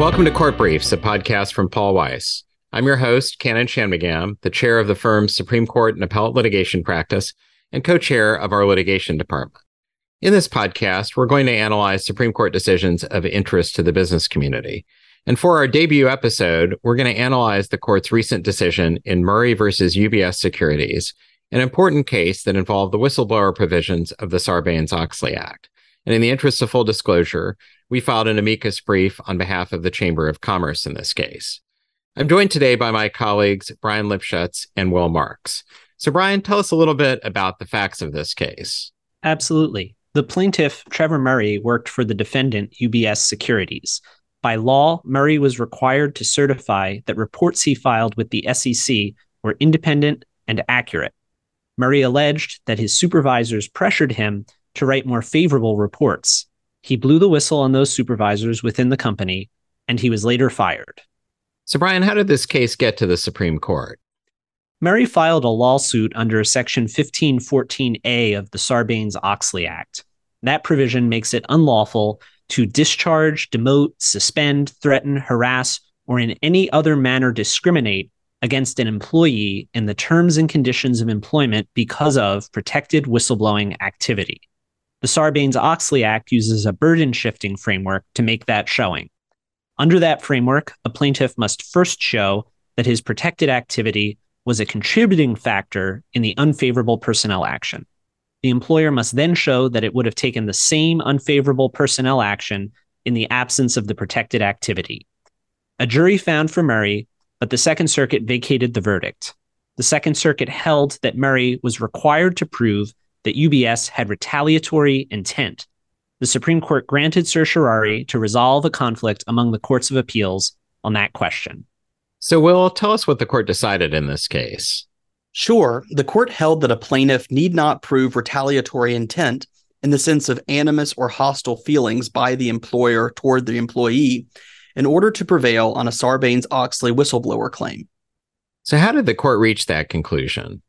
Welcome to Court Briefs, a podcast from Paul Weiss. I'm your host, Kannon Shanmugam, the chair of the firm's Supreme Court and Appellate Litigation Practice and co chair of our litigation department. In this podcast, we're going to analyze Supreme Court decisions of interest to the business community. And for our debut episode, we're going to analyze the court's recent decision in Murray versus UBS Securities, an important case that involved the whistleblower provisions of the Sarbanes Oxley Act. And in the interest of full disclosure, we filed an amicus brief on behalf of the Chamber of Commerce in this case. I'm joined today by my colleagues, Brian Lipshutz and Will Marks. So, Brian, tell us a little bit about the facts of this case. Absolutely. The plaintiff, Trevor Murray, worked for the defendant, UBS Securities. By law, Murray was required to certify that reports he filed with the SEC were independent and accurate. Murray alleged that his supervisors pressured him to write more favorable reports. He blew the whistle on those supervisors within the company, and he was later fired. So, Brian, how did this case get to the Supreme Court? Murray filed a lawsuit under Section 1514A of the Sarbanes Oxley Act. That provision makes it unlawful to discharge, demote, suspend, threaten, harass, or in any other manner discriminate against an employee in the terms and conditions of employment because of protected whistleblowing activity. The Sarbanes Oxley Act uses a burden shifting framework to make that showing. Under that framework, a plaintiff must first show that his protected activity was a contributing factor in the unfavorable personnel action. The employer must then show that it would have taken the same unfavorable personnel action in the absence of the protected activity. A jury found for Murray, but the Second Circuit vacated the verdict. The Second Circuit held that Murray was required to prove that UBS had retaliatory intent. The Supreme Court granted certiorari to resolve a conflict among the courts of appeals on that question. So, Will, tell us what the court decided in this case. Sure, the court held that a plaintiff need not prove retaliatory intent in the sense of animus or hostile feelings by the employer toward the employee in order to prevail on a Sarbanes Oxley whistleblower claim. So, how did the court reach that conclusion?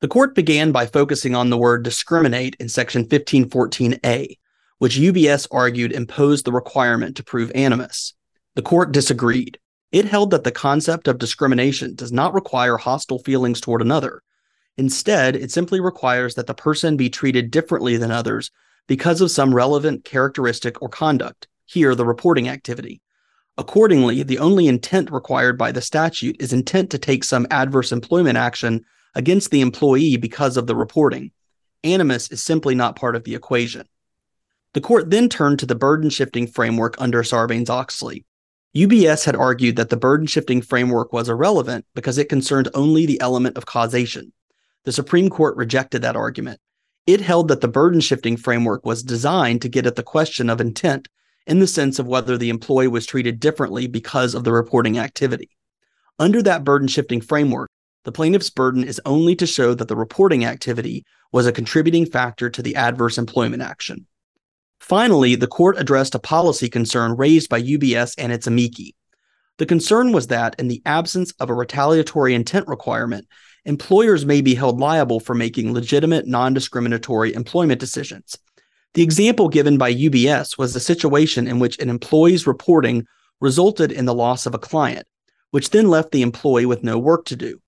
The court began by focusing on the word discriminate in Section 1514A, which UBS argued imposed the requirement to prove animus. The court disagreed. It held that the concept of discrimination does not require hostile feelings toward another. Instead, it simply requires that the person be treated differently than others because of some relevant characteristic or conduct, here, the reporting activity. Accordingly, the only intent required by the statute is intent to take some adverse employment action against the employee because of the reporting. Animus is simply not part of the equation. The court then turned to the burden shifting framework under Sarbanes Oxley. UBS had argued that the burden shifting framework was irrelevant because it concerned only the element of causation. The Supreme Court rejected that argument. It held that the burden shifting framework was designed to get at the question of intent in the sense of whether the employee was treated differently because of the reporting activity. Under that burden shifting framework, the plaintiff's burden is only to show that the reporting activity was a contributing factor to the adverse employment action. Finally, the court addressed a policy concern raised by UBS and its amici. The concern was that, in the absence of a retaliatory intent requirement, employers may be held liable for making legitimate, non discriminatory employment decisions. The example given by UBS was a situation in which an employee's reporting resulted in the loss of a client, which then left the employee with no work to do.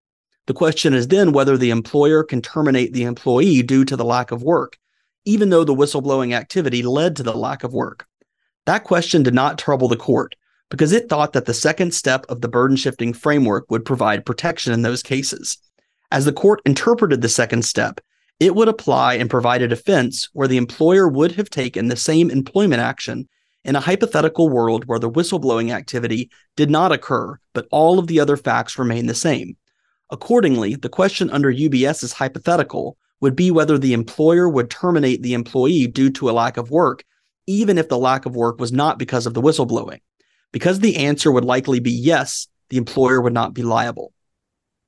The question is then whether the employer can terminate the employee due to the lack of work, even though the whistleblowing activity led to the lack of work. That question did not trouble the court because it thought that the second step of the burden shifting framework would provide protection in those cases. As the court interpreted the second step, it would apply and provide a defense where the employer would have taken the same employment action in a hypothetical world where the whistleblowing activity did not occur, but all of the other facts remain the same. Accordingly, the question under UBS's hypothetical would be whether the employer would terminate the employee due to a lack of work, even if the lack of work was not because of the whistleblowing. Because the answer would likely be yes, the employer would not be liable.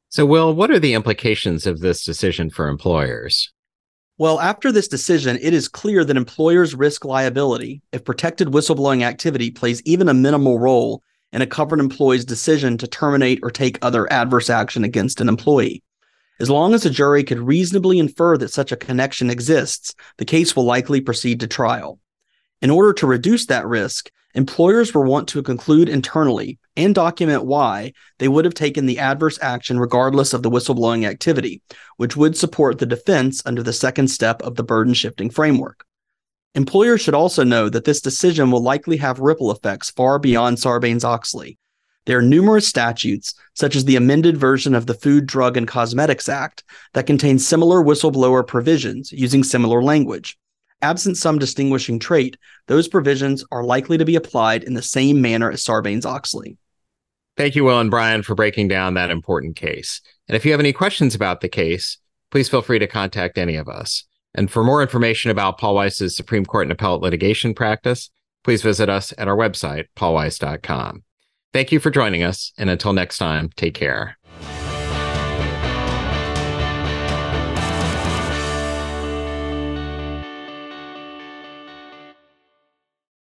So, Will, what are the implications of this decision for employers? Well, after this decision, it is clear that employers risk liability if protected whistleblowing activity plays even a minimal role in a covered employee's decision to terminate or take other adverse action against an employee. As long as a jury could reasonably infer that such a connection exists, the case will likely proceed to trial. In order to reduce that risk, employers will want to conclude internally and document why they would have taken the adverse action regardless of the whistleblowing activity, which would support the defense under the second step of the burden shifting framework. Employers should also know that this decision will likely have ripple effects far beyond Sarbanes Oxley. There are numerous statutes, such as the amended version of the Food, Drug, and Cosmetics Act, that contain similar whistleblower provisions using similar language. Absent some distinguishing trait, those provisions are likely to be applied in the same manner as Sarbanes Oxley. Thank you, Will and Brian, for breaking down that important case. And if you have any questions about the case, please feel free to contact any of us. And for more information about Paul Weiss's Supreme Court and appellate litigation practice, please visit us at our website, paulweiss.com. Thank you for joining us. And until next time, take care.